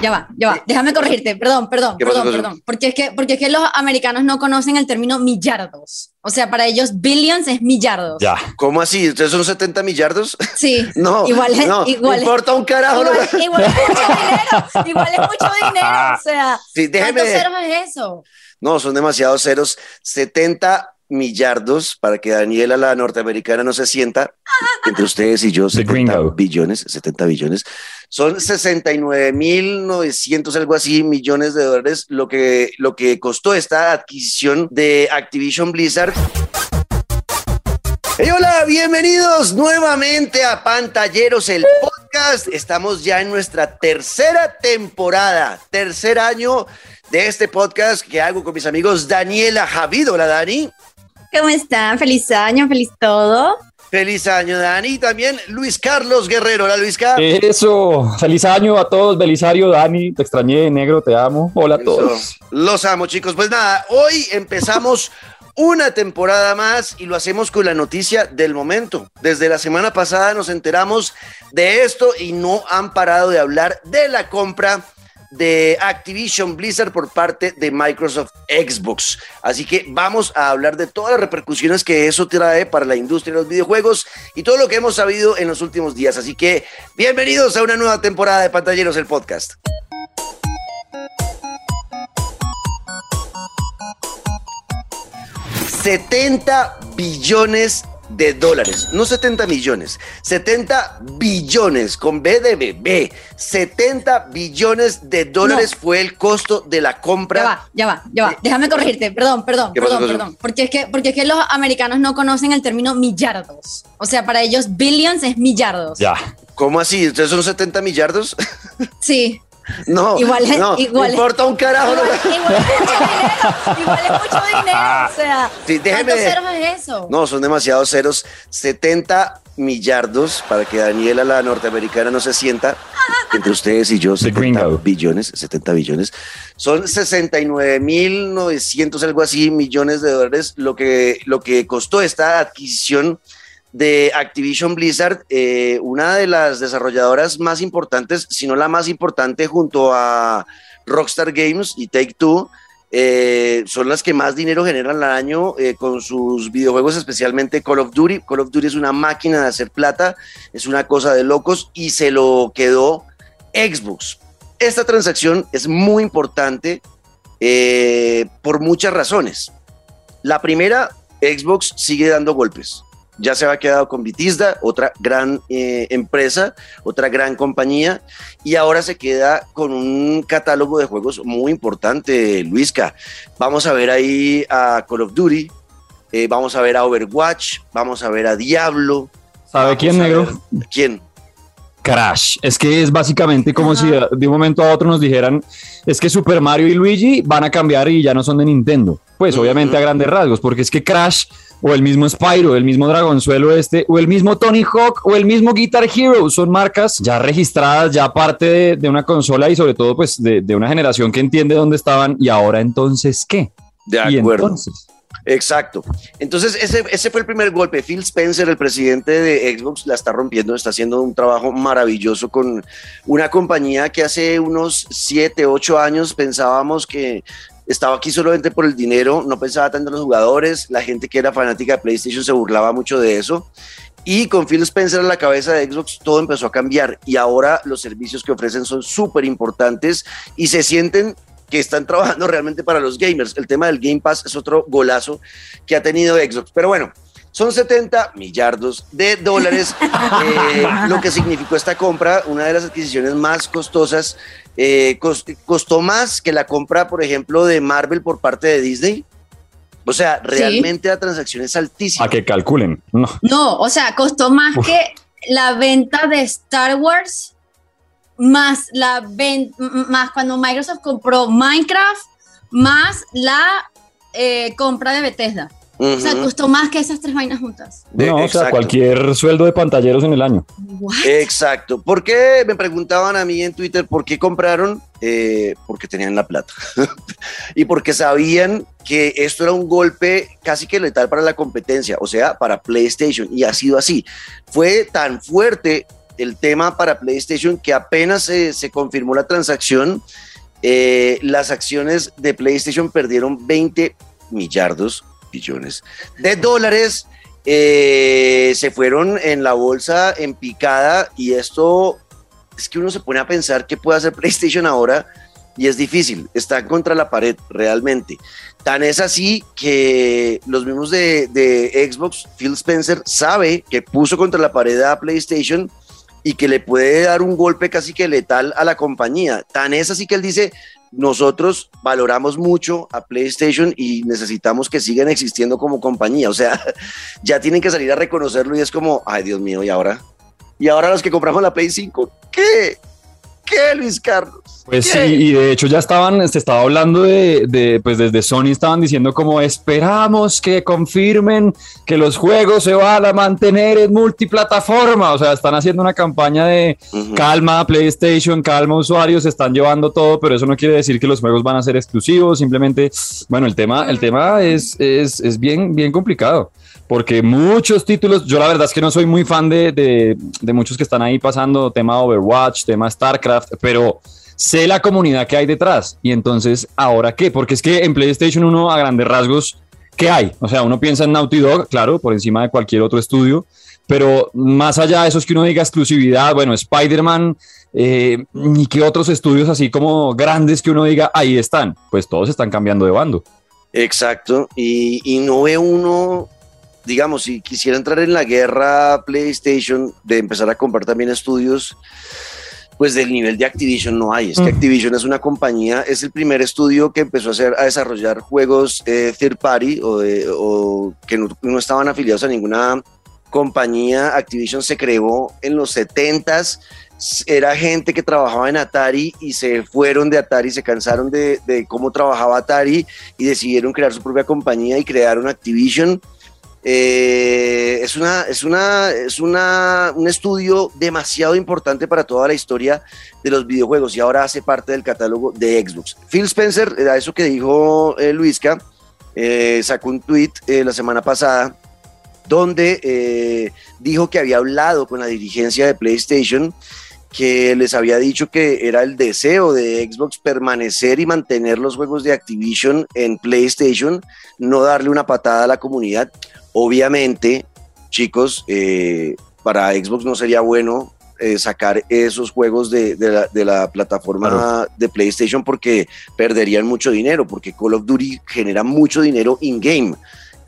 ya va, ya va. Déjame corregirte. Perdón, perdón, ¿Qué pasó, perdón, perdón. Porque es, que, porque es que los americanos no conocen el término millardos. O sea, para ellos billions es millardos. Ya. ¿Cómo así? ¿Ustedes son 70 millardos? Sí. No, igual es, no, igual, importa un carajo. no- igual, igual es mucho dinero. Igual es mucho dinero. O sea, Sí, déjeme- ¿cuántos ceros es eso? No, son demasiados ceros. 70 millardos para que Daniela, la norteamericana, no se sienta entre ustedes y yo. The 70 gringo. billones, 70 billones. Son 69 mil 900, algo así, millones de dólares, lo que, lo que costó esta adquisición de Activision Blizzard. Hey, hola, bienvenidos nuevamente a Pantalleros, el podcast. Estamos ya en nuestra tercera temporada, tercer año de este podcast que hago con mis amigos Daniela Javid. Hola, Dani. ¿Cómo están? Feliz año, feliz todo. Feliz año, Dani. Y también Luis Carlos Guerrero. Hola, Luis Carlos. Eso. Feliz año a todos. Belisario, Dani, te extrañé, negro, te amo. Hola a todos. Los amo, chicos. Pues nada, hoy empezamos una temporada más y lo hacemos con la noticia del momento. Desde la semana pasada nos enteramos de esto y no han parado de hablar de la compra de Activision Blizzard por parte de Microsoft Xbox. Así que vamos a hablar de todas las repercusiones que eso trae para la industria de los videojuegos y todo lo que hemos sabido en los últimos días. Así que bienvenidos a una nueva temporada de Pantalleros, el podcast. $70 billones de dólares, no 70 millones, 70 billones con B de bebé, 70 billones de dólares fue el costo de la compra. Ya va, ya va, ya va. Déjame corregirte. Perdón, perdón, ¿Qué pasó, perdón, perdón. Porque es, que, porque es que los americanos no conocen el término millardos. O sea, para ellos billions es millardos. Ya. ¿Cómo así? ¿Ustedes son 70 millardos? Sí. No, Igual es- no, igual importa un carajo. no. Igual, igual es mucho dinero. Igual es mucho dinero. O sea, Sí, déjeme- ¿cuántos ceros es eso? No, son demasiados ceros. 70 millardos para que Daniela, la norteamericana, no se sienta entre ustedes y yo. 70 gringo. billones, 70 billones. Son 69 mil 900, algo así, millones de dólares, lo que, lo que costó esta adquisición de Activision Blizzard, eh, una de las desarrolladoras más importantes, si no la más importante, junto a Rockstar Games y Take Two, eh, son las que más dinero generan al año eh, con sus videojuegos, especialmente Call of Duty. Call of Duty es una máquina de hacer plata, es una cosa de locos y se lo quedó Xbox. Esta transacción es muy importante por muchas razones. La primera, Xbox sigue dando golpes. Ya se ha quedado con Bethesda, otra gran eh, empresa, otra gran compañía, y ahora se queda con un catálogo de juegos muy importante, Luisca. Vamos a ver ahí a Call of Duty, eh, vamos a ver a Overwatch, vamos a ver a Diablo. ¿Sabe quién, negro? ¿Quién? Crash. Es que es básicamente como Ajá. si de un momento a otro nos dijeran, es que Super Mario y Luigi van a cambiar y ya no son de Nintendo. Pues obviamente a grandes rasgos, porque es que Crash o el mismo Spyro, el mismo Dragonzuelo este, o el mismo Tony Hawk o el mismo Guitar Hero son marcas ya registradas, ya parte de, de una consola y sobre todo pues de, de una generación que entiende dónde estaban y ahora entonces qué. De y acuerdo. entonces, Exacto. Entonces, ese, ese fue el primer golpe. Phil Spencer, el presidente de Xbox, la está rompiendo, está haciendo un trabajo maravilloso con una compañía que hace unos 7, 8 años pensábamos que estaba aquí solamente por el dinero, no pensaba tanto en los jugadores, la gente que era fanática de PlayStation se burlaba mucho de eso. Y con Phil Spencer a la cabeza de Xbox todo empezó a cambiar y ahora los servicios que ofrecen son súper importantes y se sienten que están trabajando realmente para los gamers. El tema del Game Pass es otro golazo que ha tenido Xbox. Pero bueno, son 70 millardos de dólares, eh, lo que significó esta compra, una de las adquisiciones más costosas. eh, cos- costó más que la compra, por ejemplo, de Marvel por parte de Disney. O sea, realmente la transacción es altísima. a que calculen. No. No, o sea, costó más Uf. que la venta de Star Wars, más la ven- más cuando Microsoft compró Minecraft, más la eh, compra de Bethesda. O sea, costó más que esas tres vainas juntas. De- No, o sea, cualquier sueldo de pantalleros en el año. What? Exacto. ¿Por qué me preguntaban a mí en Twitter por qué compraron? Eh, porque tenían la plata. y porque sabían que esto era un golpe casi que letal para la competencia, o sea, para PlayStation. Y ha sido así. Fue tan fuerte el tema para PlayStation que apenas se confirmó la transacción, eh, las acciones de PlayStation perdieron 20 millardos, billones de dólares. Eh, se fueron en la bolsa en picada y esto es que uno se pone a pensar qué puede hacer PlayStation ahora y es difícil, está contra la pared realmente. Tan es así que los mismos de, de Xbox, Phil Spencer sabe que puso contra la pared a PlayStation y que le puede dar un golpe casi que letal a la compañía. Tan es así que él dice, nosotros valoramos mucho a PlayStation y necesitamos que sigan existiendo como compañía. O sea, ya tienen que salir a reconocerlo y es como, ay Dios mío, ¿y ahora? ¿Y ahora los que compramos la Play 5? ¿Qué? ¿Qué, Luis Carlos? Pues sí, y de hecho ya estaban, se estaba hablando de, pues desde Sony estaban diciendo como esperamos que confirmen que los juegos se van a mantener en multiplataforma, o sea, están haciendo una campaña de calma PlayStation, calma usuarios, se están llevando todo, pero eso no quiere decir que los juegos van a ser exclusivos, simplemente, bueno, el tema, el tema es, es, es bien, bien complicado porque muchos títulos, yo la verdad es que no soy muy fan de, de, muchos que están ahí pasando, tema Overwatch, tema StarCraft, pero sé la comunidad que hay detrás. Y entonces, ¿ahora qué? Porque es que en PlayStation 1 a grandes rasgos, ¿qué hay? O sea, uno piensa en Naughty Dog, claro, por encima de cualquier otro estudio, pero más allá de eso es que uno diga exclusividad, bueno, Spider-Man, eh, ni que otros estudios así como grandes que uno diga, ahí están, pues todos están cambiando de bando. Exacto, y, y no ve uno digamos, si quisiera entrar en la guerra PlayStation de empezar a comprar también estudios, pues del nivel de Activision no hay. Es que mm. Activision es una compañía, es el primer estudio que empezó a, hacer, a desarrollar juegos eh, third party o, que no, estaban afiliados a ninguna compañía. Activision se creó en los 70s. Era gente que trabajaba en Atari y se fueron de Atari, se cansaron de, de cómo trabajaba Atari y decidieron crear su propia compañía y crearon Activision eh, es una, es, una, es una, un estudio demasiado importante para toda la historia de los videojuegos y ahora hace parte del catálogo de Xbox. Phil Spencer, era eso que dijo eh, Luisca, eh, sacó un tweet la semana pasada donde dijo que había hablado con la dirigencia de PlayStation que les había dicho que era el deseo de Xbox permanecer y mantener los juegos de Activision en PlayStation, no darle una patada a la comunidad. Obviamente, chicos, eh, para Xbox no sería bueno eh, sacar esos juegos de, la, plataforma de PlayStation porque perderían mucho dinero, porque Call of Duty genera mucho dinero in-game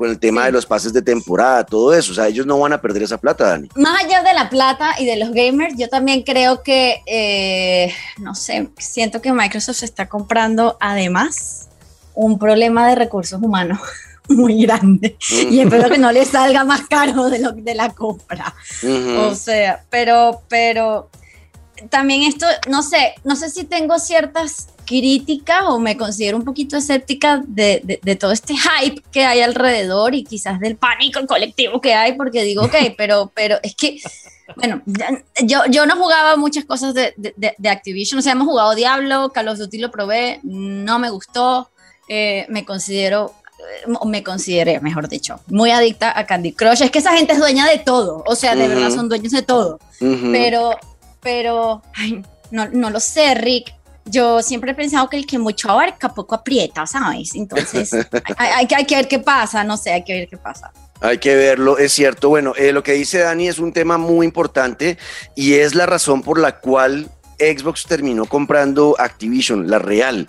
con el tema de los pases de temporada, todo eso. O sea, ellos no van a perder esa plata, Dani. Más allá de la plata y de los gamers, yo también creo que, eh, no sé, siento que Microsoft se está comprando además un problema de recursos humanos. muy grande y espero que no le salga más caro de lo de la compra. O sea, pero, pero también esto, no sé, no sé si tengo ciertas críticas o me considero un poquito escéptica de, de, todo este hype que hay alrededor y quizás del pánico colectivo que hay, porque digo, ok, pero, pero es que, bueno, yo, yo no jugaba muchas cosas de, de, Activision, o sea, hemos jugado Diablo, Call of Duty lo probé, no me gustó, eh, me considero me consideré, mejor dicho, muy adicta a Candy Crush. Es que esa gente es dueña de todo, o sea, de verdad son dueños de todo. Pero, pero, no, no lo sé, Rick. Yo siempre he pensado que el que mucho abarca poco aprieta, ¿sabes? Entonces, hay, hay, que ver qué pasa, no sé, hay que ver qué pasa. Hay que verlo, es cierto. Bueno, eh, lo que dice Dani es un tema muy importante y es la razón por la cual Xbox terminó comprando Activision, la real.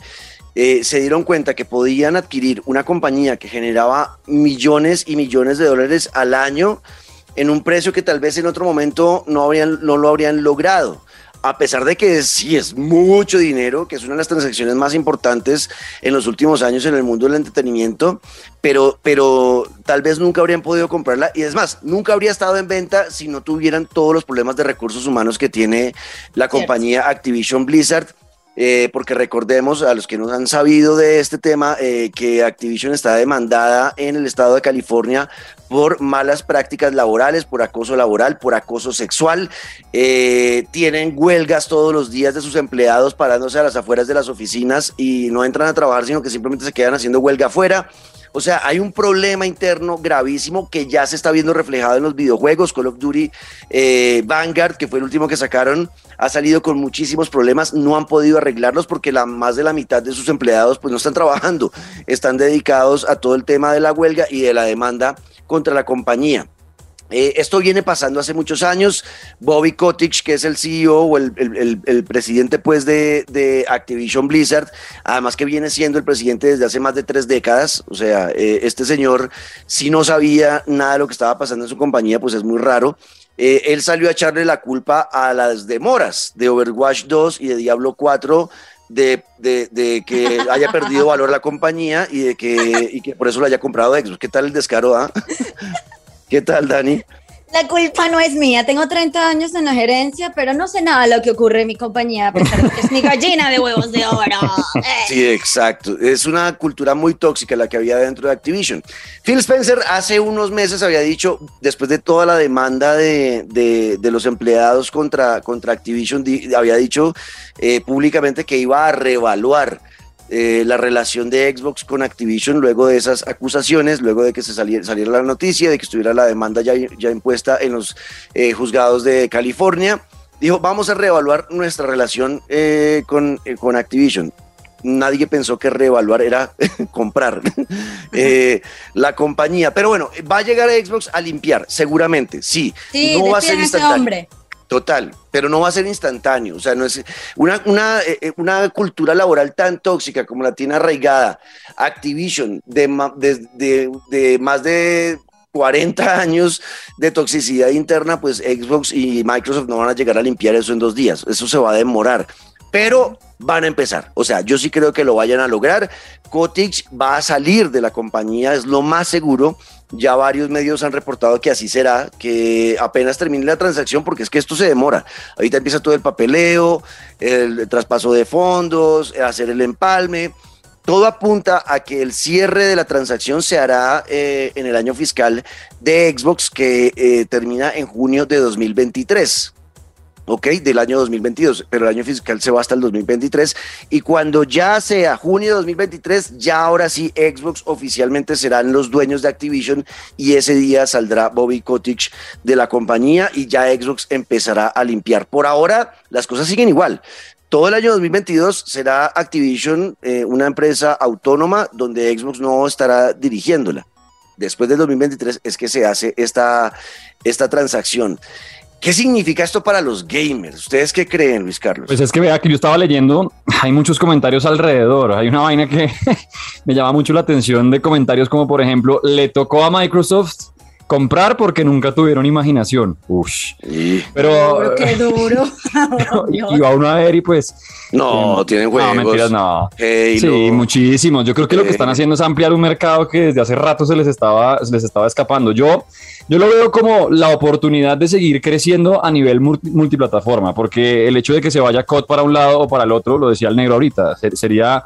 Eh, se dieron cuenta que podían adquirir una compañía que generaba millones y millones de dólares al año en un precio que tal vez en otro momento no, habrían, no lo habrían logrado. A pesar de que sí es mucho dinero, que es una de las transacciones más importantes en los últimos años en el mundo del entretenimiento, pero, pero tal vez nunca habrían podido comprarla. Y es más, nunca habría estado en venta si no tuvieran todos los problemas de recursos humanos que tiene la compañía Activision Blizzard eh, porque recordemos a los que no han sabido de este tema eh, que Activision está demandada en el estado de California por malas prácticas laborales, por acoso laboral, por acoso sexual. Eh, tienen huelgas todos los días de sus empleados parándose a las afueras de las oficinas y no entran a trabajar, sino que simplemente se quedan haciendo huelga afuera. O sea, hay un problema interno gravísimo que ya se está viendo reflejado en los videojuegos. Call of Duty eh, Vanguard, que fue el último que sacaron, ha salido con muchísimos problemas. No han podido arreglarlos porque la, más de la mitad de sus empleados pues no están trabajando. Están dedicados a todo el tema de la huelga y de la demanda contra la compañía. Eh, esto viene pasando hace muchos años. Bobby Kotick, que es el CEO o el, presidente pues, de, Activision Blizzard, además que viene siendo el presidente desde hace más de tres décadas. O sea, eh, este señor, si no sabía nada de lo que estaba pasando en su compañía, pues es muy raro. Eh, él salió a echarle la culpa a las demoras de Overwatch 2 y de Diablo 4 de, que haya perdido valor la compañía y de que, y que por eso lo haya comprado Xbox. ¿Qué tal el descaro? Ah? ¿Qué tal, Dani? La culpa no es mía. Tengo 30 años en la gerencia, pero no sé nada de lo que ocurre en mi compañía, a pesar de que es mi gallina de huevos de oro. Sí, exacto. Es una cultura muy tóxica la que había dentro de Activision. Phil Spencer hace unos meses había dicho, después de toda la demanda de, de, los empleados contra, contra Activision, había dicho eh, públicamente que iba a reevaluar eh, la relación de Xbox con Activision luego de esas acusaciones, luego de que se saliera, saliera la noticia, de que estuviera la demanda ya, ya impuesta en los eh, juzgados de California. Dijo, vamos a reevaluar nuestra relación eh, con, con Activision nadie pensó que reevaluar era comprar la compañía. Pero bueno, va a llegar a Xbox a limpiar, seguramente, sí. sí no va a ser instantáneo. Total, pero no va a ser instantáneo. O sea, no es una, una, eh, eh, una cultura laboral tan tóxica como la tiene arraigada Activision de, de, de, más de 40 años de toxicidad interna, pues Xbox y Microsoft no van a llegar a limpiar eso en dos días. Eso se va a demorar. Pero van a empezar. O sea, yo sí creo que lo vayan a lograr. Kotick va a salir de la compañía, es lo más seguro ya varios medios han reportado que así será, que apenas termine la transacción, porque es que esto se demora. Ahorita empieza todo el papeleo, el traspaso de fondos, hacer el empalme. Todo apunta a que el cierre de la transacción se hará eh, en el año fiscal de Xbox que eh, termina en junio de 2023. ¿Ok? Del año 2022, pero el año fiscal se va hasta el 2023 y cuando ya sea junio de 2023, ya ahora sí Xbox oficialmente serán los dueños de Activision y ese día saldrá Bobby Kotick de la compañía y ya Xbox empezará a limpiar. Por ahora las cosas siguen igual. Todo el año 2022 será Activision eh, una empresa autónoma donde Xbox no estará dirigiéndola. Después del 2023 es que se hace esta, esta transacción. ¿Qué significa esto para los gamers? ¿Ustedes qué creen, Luis Carlos? Pues es que vea que yo estaba leyendo, hay muchos comentarios alrededor. Hay una vaina que me llama mucho la atención de comentarios como, por ejemplo, le tocó a Microsoft comprar porque nunca tuvieron imaginación. Ush. Pero. qué duro. y, va uno a ver y pues. No, tienen juegos. No, mentiras, no. sí, muchísimos. Yo creo que lo que están haciendo es ampliar un mercado que desde hace rato se les estaba, se les estaba escapando. Yo, yo lo veo como la oportunidad de seguir creciendo a nivel multiplataforma, porque el hecho de que se vaya COD para un lado o para el otro, lo decía el negro ahorita, sería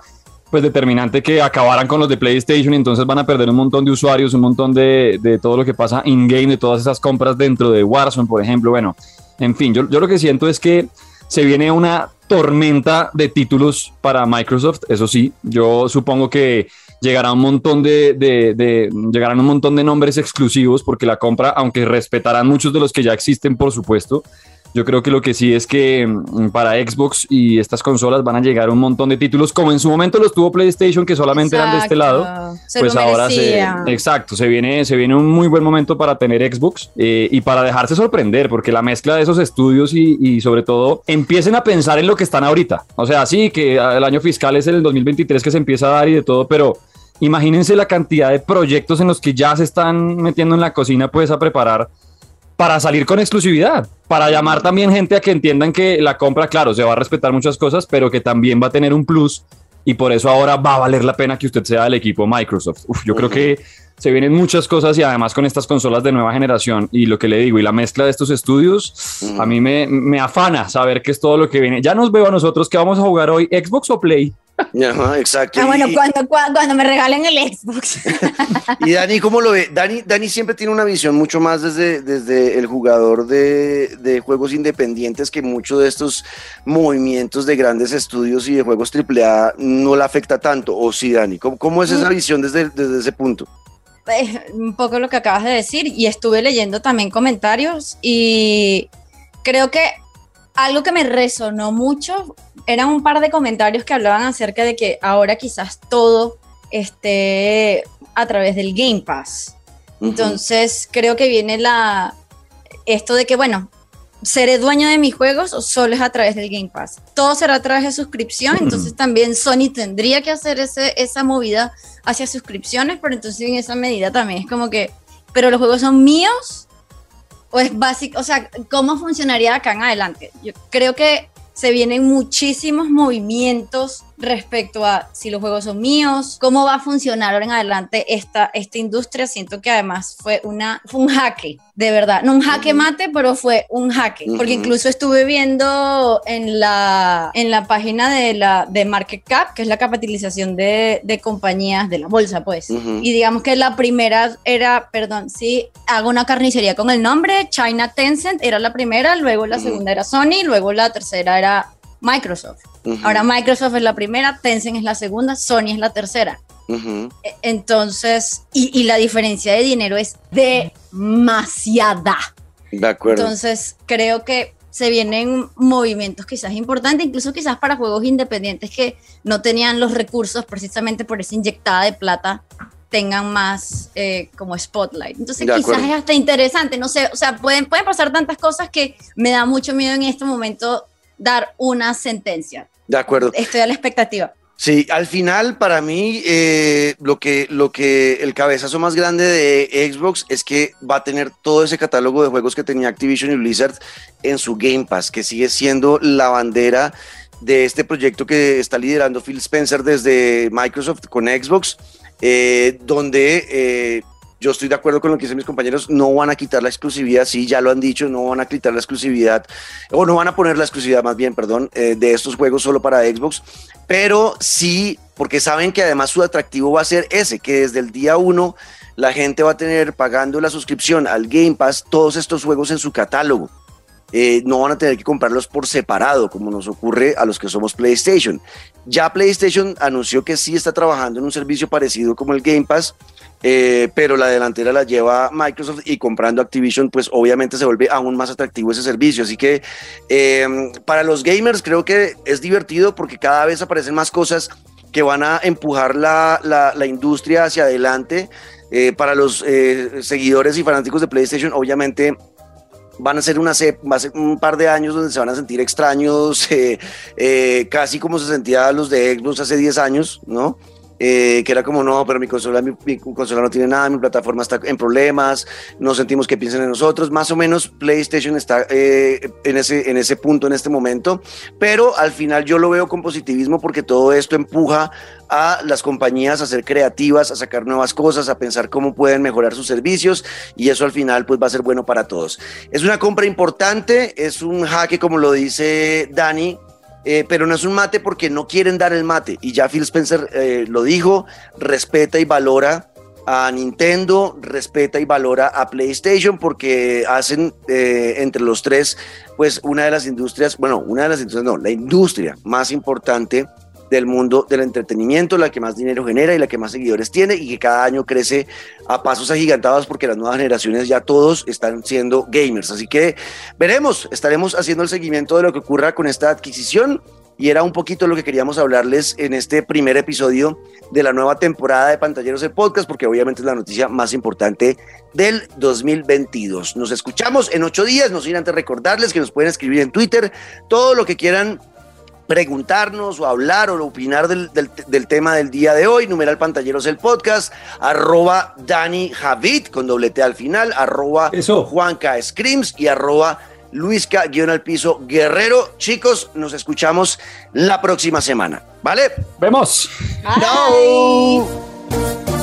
pues determinante que acabaran con los de PlayStation y entonces van a perder un montón de usuarios, un montón de, de todo lo que pasa in-game, de todas esas compras dentro de Warzone, por ejemplo. Bueno, en fin, yo, yo lo que siento es que se viene una tormenta de títulos para Microsoft, eso sí, yo supongo que llegará un montón de, de, de, llegarán un montón de nombres exclusivos porque la compra, aunque respetarán muchos de los que ya existen, por supuesto, yo creo que lo que sí es que mm, para Xbox y estas consolas van a llegar un montón de títulos, como en su momento los tuvo PlayStation, que solamente eran de este lado. pues ahora se. Exacto, se viene, se viene un muy buen momento para tener Xbox eh, y para dejarse sorprender, porque la mezcla de esos estudios y, y, sobre todo empiecen a pensar en lo que están ahorita. O sea, sí, que el año fiscal es el 2023 que se empieza a dar y de todo, pero. Imagínense la cantidad de proyectos en los que ya se están metiendo en la cocina, pues a preparar para salir con exclusividad, para llamar también gente a que entiendan que la compra, claro, se va a respetar muchas cosas, pero que también va a tener un plus y por eso ahora va a valer la pena que usted sea del equipo Microsoft. yo creo que se vienen muchas cosas y además con estas consolas de nueva generación y lo que le digo y la mezcla de estos estudios, a mí me, me afana saber que es todo lo que viene. Ya nos veo a nosotros que vamos a jugar hoy Xbox o Play. exacto. Ah, bueno, cuando, cuando, me regalen el Xbox. y Dani, ¿cómo lo ve? Dani, Dani siempre tiene una visión mucho más desde, desde el jugador de, de juegos independientes que muchos de estos movimientos de grandes estudios y de juegos AAA no le afecta tanto. ¿O sí, Dani? ¿Cómo, cómo es esa mm. visión desde, desde ese punto? Un poco lo que acabas de decir y estuve leyendo también comentarios y creo que algo que me resonó mucho eran un par de comentarios que hablaban acerca de que ahora quizás todo esté a través del Game Pass. Entonces creo que viene la esto de que bueno, seré dueño de mis juegos o solo es a través del Game Pass. Todo será a través de suscripción, entonces también Sony tendría que hacer ese, esa movida hacia suscripciones, pero entonces en esa medida también es como que, pero los juegos son míos o es básico, o sea, ¿cómo funcionaría acá en adelante? Yo creo que se vienen muchísimos movimientos respecto a si los juegos son míos, cómo va a funcionar ahora en adelante esta, esta industria. Siento que además fue, una, fue un jaque, de verdad. No un jaque mate, pero fue un jaque. Porque incluso estuve viendo en la, en la página de, la, de Market Cap, que es la capitalización de, de compañías de la bolsa, pues. Y digamos que la primera era, perdón, sí, hago una carnicería con el nombre, China Tencent era la primera, luego la segunda era Sony, luego la tercera era Microsoft. Ahora Microsoft es la primera, Tencent es la segunda, Sony es la tercera. E, entonces, y, la diferencia de dinero es demasiada. De acuerdo. Entonces, creo que se vienen movimientos quizás importantes, incluso quizás para juegos independientes que no tenían los recursos precisamente por esa inyectada de plata tengan más eh, como spotlight. Entonces quizás es hasta interesante, no sé, o sea, pueden, pueden pasar tantas cosas que me da mucho miedo en este momento dar una sentencia. De acuerdo. Estoy a la expectativa. Sí, al final para mí eh, lo, que, lo que el cabezazo más grande de Xbox es que va a tener todo ese catálogo de juegos que tenía Activision y Blizzard en su Game Pass, que sigue siendo la bandera de este proyecto que está liderando Phil Spencer desde Microsoft con Xbox, eh, donde eh, yo estoy de acuerdo con lo que dicen mis compañeros, no van a quitar la exclusividad, sí, ya lo han dicho, no van a quitar la exclusividad, o no van a poner la exclusividad más bien, perdón, eh, de estos juegos solo para Xbox, pero sí, porque saben que además su atractivo va a ser ese, que desde el día uno la gente va a tener pagando la suscripción al Game Pass todos estos juegos en su catálogo. Eh, no van a tener que comprarlos por separado, como nos ocurre a los que somos PlayStation. Ya PlayStation anunció que sí está trabajando en un servicio parecido como el Game Pass, eh, pero la delantera la lleva Microsoft y comprando Activision, pues obviamente se vuelve aún más atractivo ese servicio. Así que em, para los gamers creo que es divertido porque cada vez aparecen más cosas que van a empujar la, la, industria hacia adelante. Eh, para los seguidores y fanáticos de PlayStation, obviamente van a ser una va a ser un par de años donde se van a sentir extraños, eh, eh, casi como se sentía los de Xbox hace 10 años, ¿no? Eh, que era como, no, pero mi consola, mi, consola no tiene nada, mi plataforma está en problemas, no sentimos que piensen en nosotros, más o menos PlayStation está eh, en, ese, en ese punto en este momento, pero al final yo lo veo con positivismo porque todo esto empuja a las compañías a ser creativas, a sacar nuevas cosas, a pensar cómo pueden mejorar sus servicios y eso al final pues va a ser bueno para todos. Es una compra importante, es un jaque como lo dice Dani, eh, pero no es un mate porque no quieren dar el mate. Y ya Phil Spencer eh, lo dijo, respeta y valora a Nintendo, respeta y valora a PlayStation porque hacen eh, entre los tres, pues una de las industrias, bueno, una de las industrias, no, la industria más importante del mundo del entretenimiento, la que más dinero genera y la que más seguidores tiene y que cada año crece a pasos agigantados porque las nuevas generaciones ya todos están siendo gamers. Así que veremos, estaremos haciendo el seguimiento de lo que ocurra con esta adquisición y era un poquito lo que queríamos hablarles en este primer episodio de la nueva temporada de Pantalleros de Podcast, porque obviamente es la noticia más importante del 2022. Nos escuchamos en ocho días, no sin antes recordarles que nos pueden escribir en Twitter todo lo que quieran preguntarnos o hablar o opinar del, tema del día de hoy, numeral pantalleros el podcast, arroba Dani Javid con doble T al final, arroba Juanca Screams y arroba Luisca guion al piso Guerrero. Chicos, nos escuchamos la próxima semana. ¿Vale? Vemos. Chao.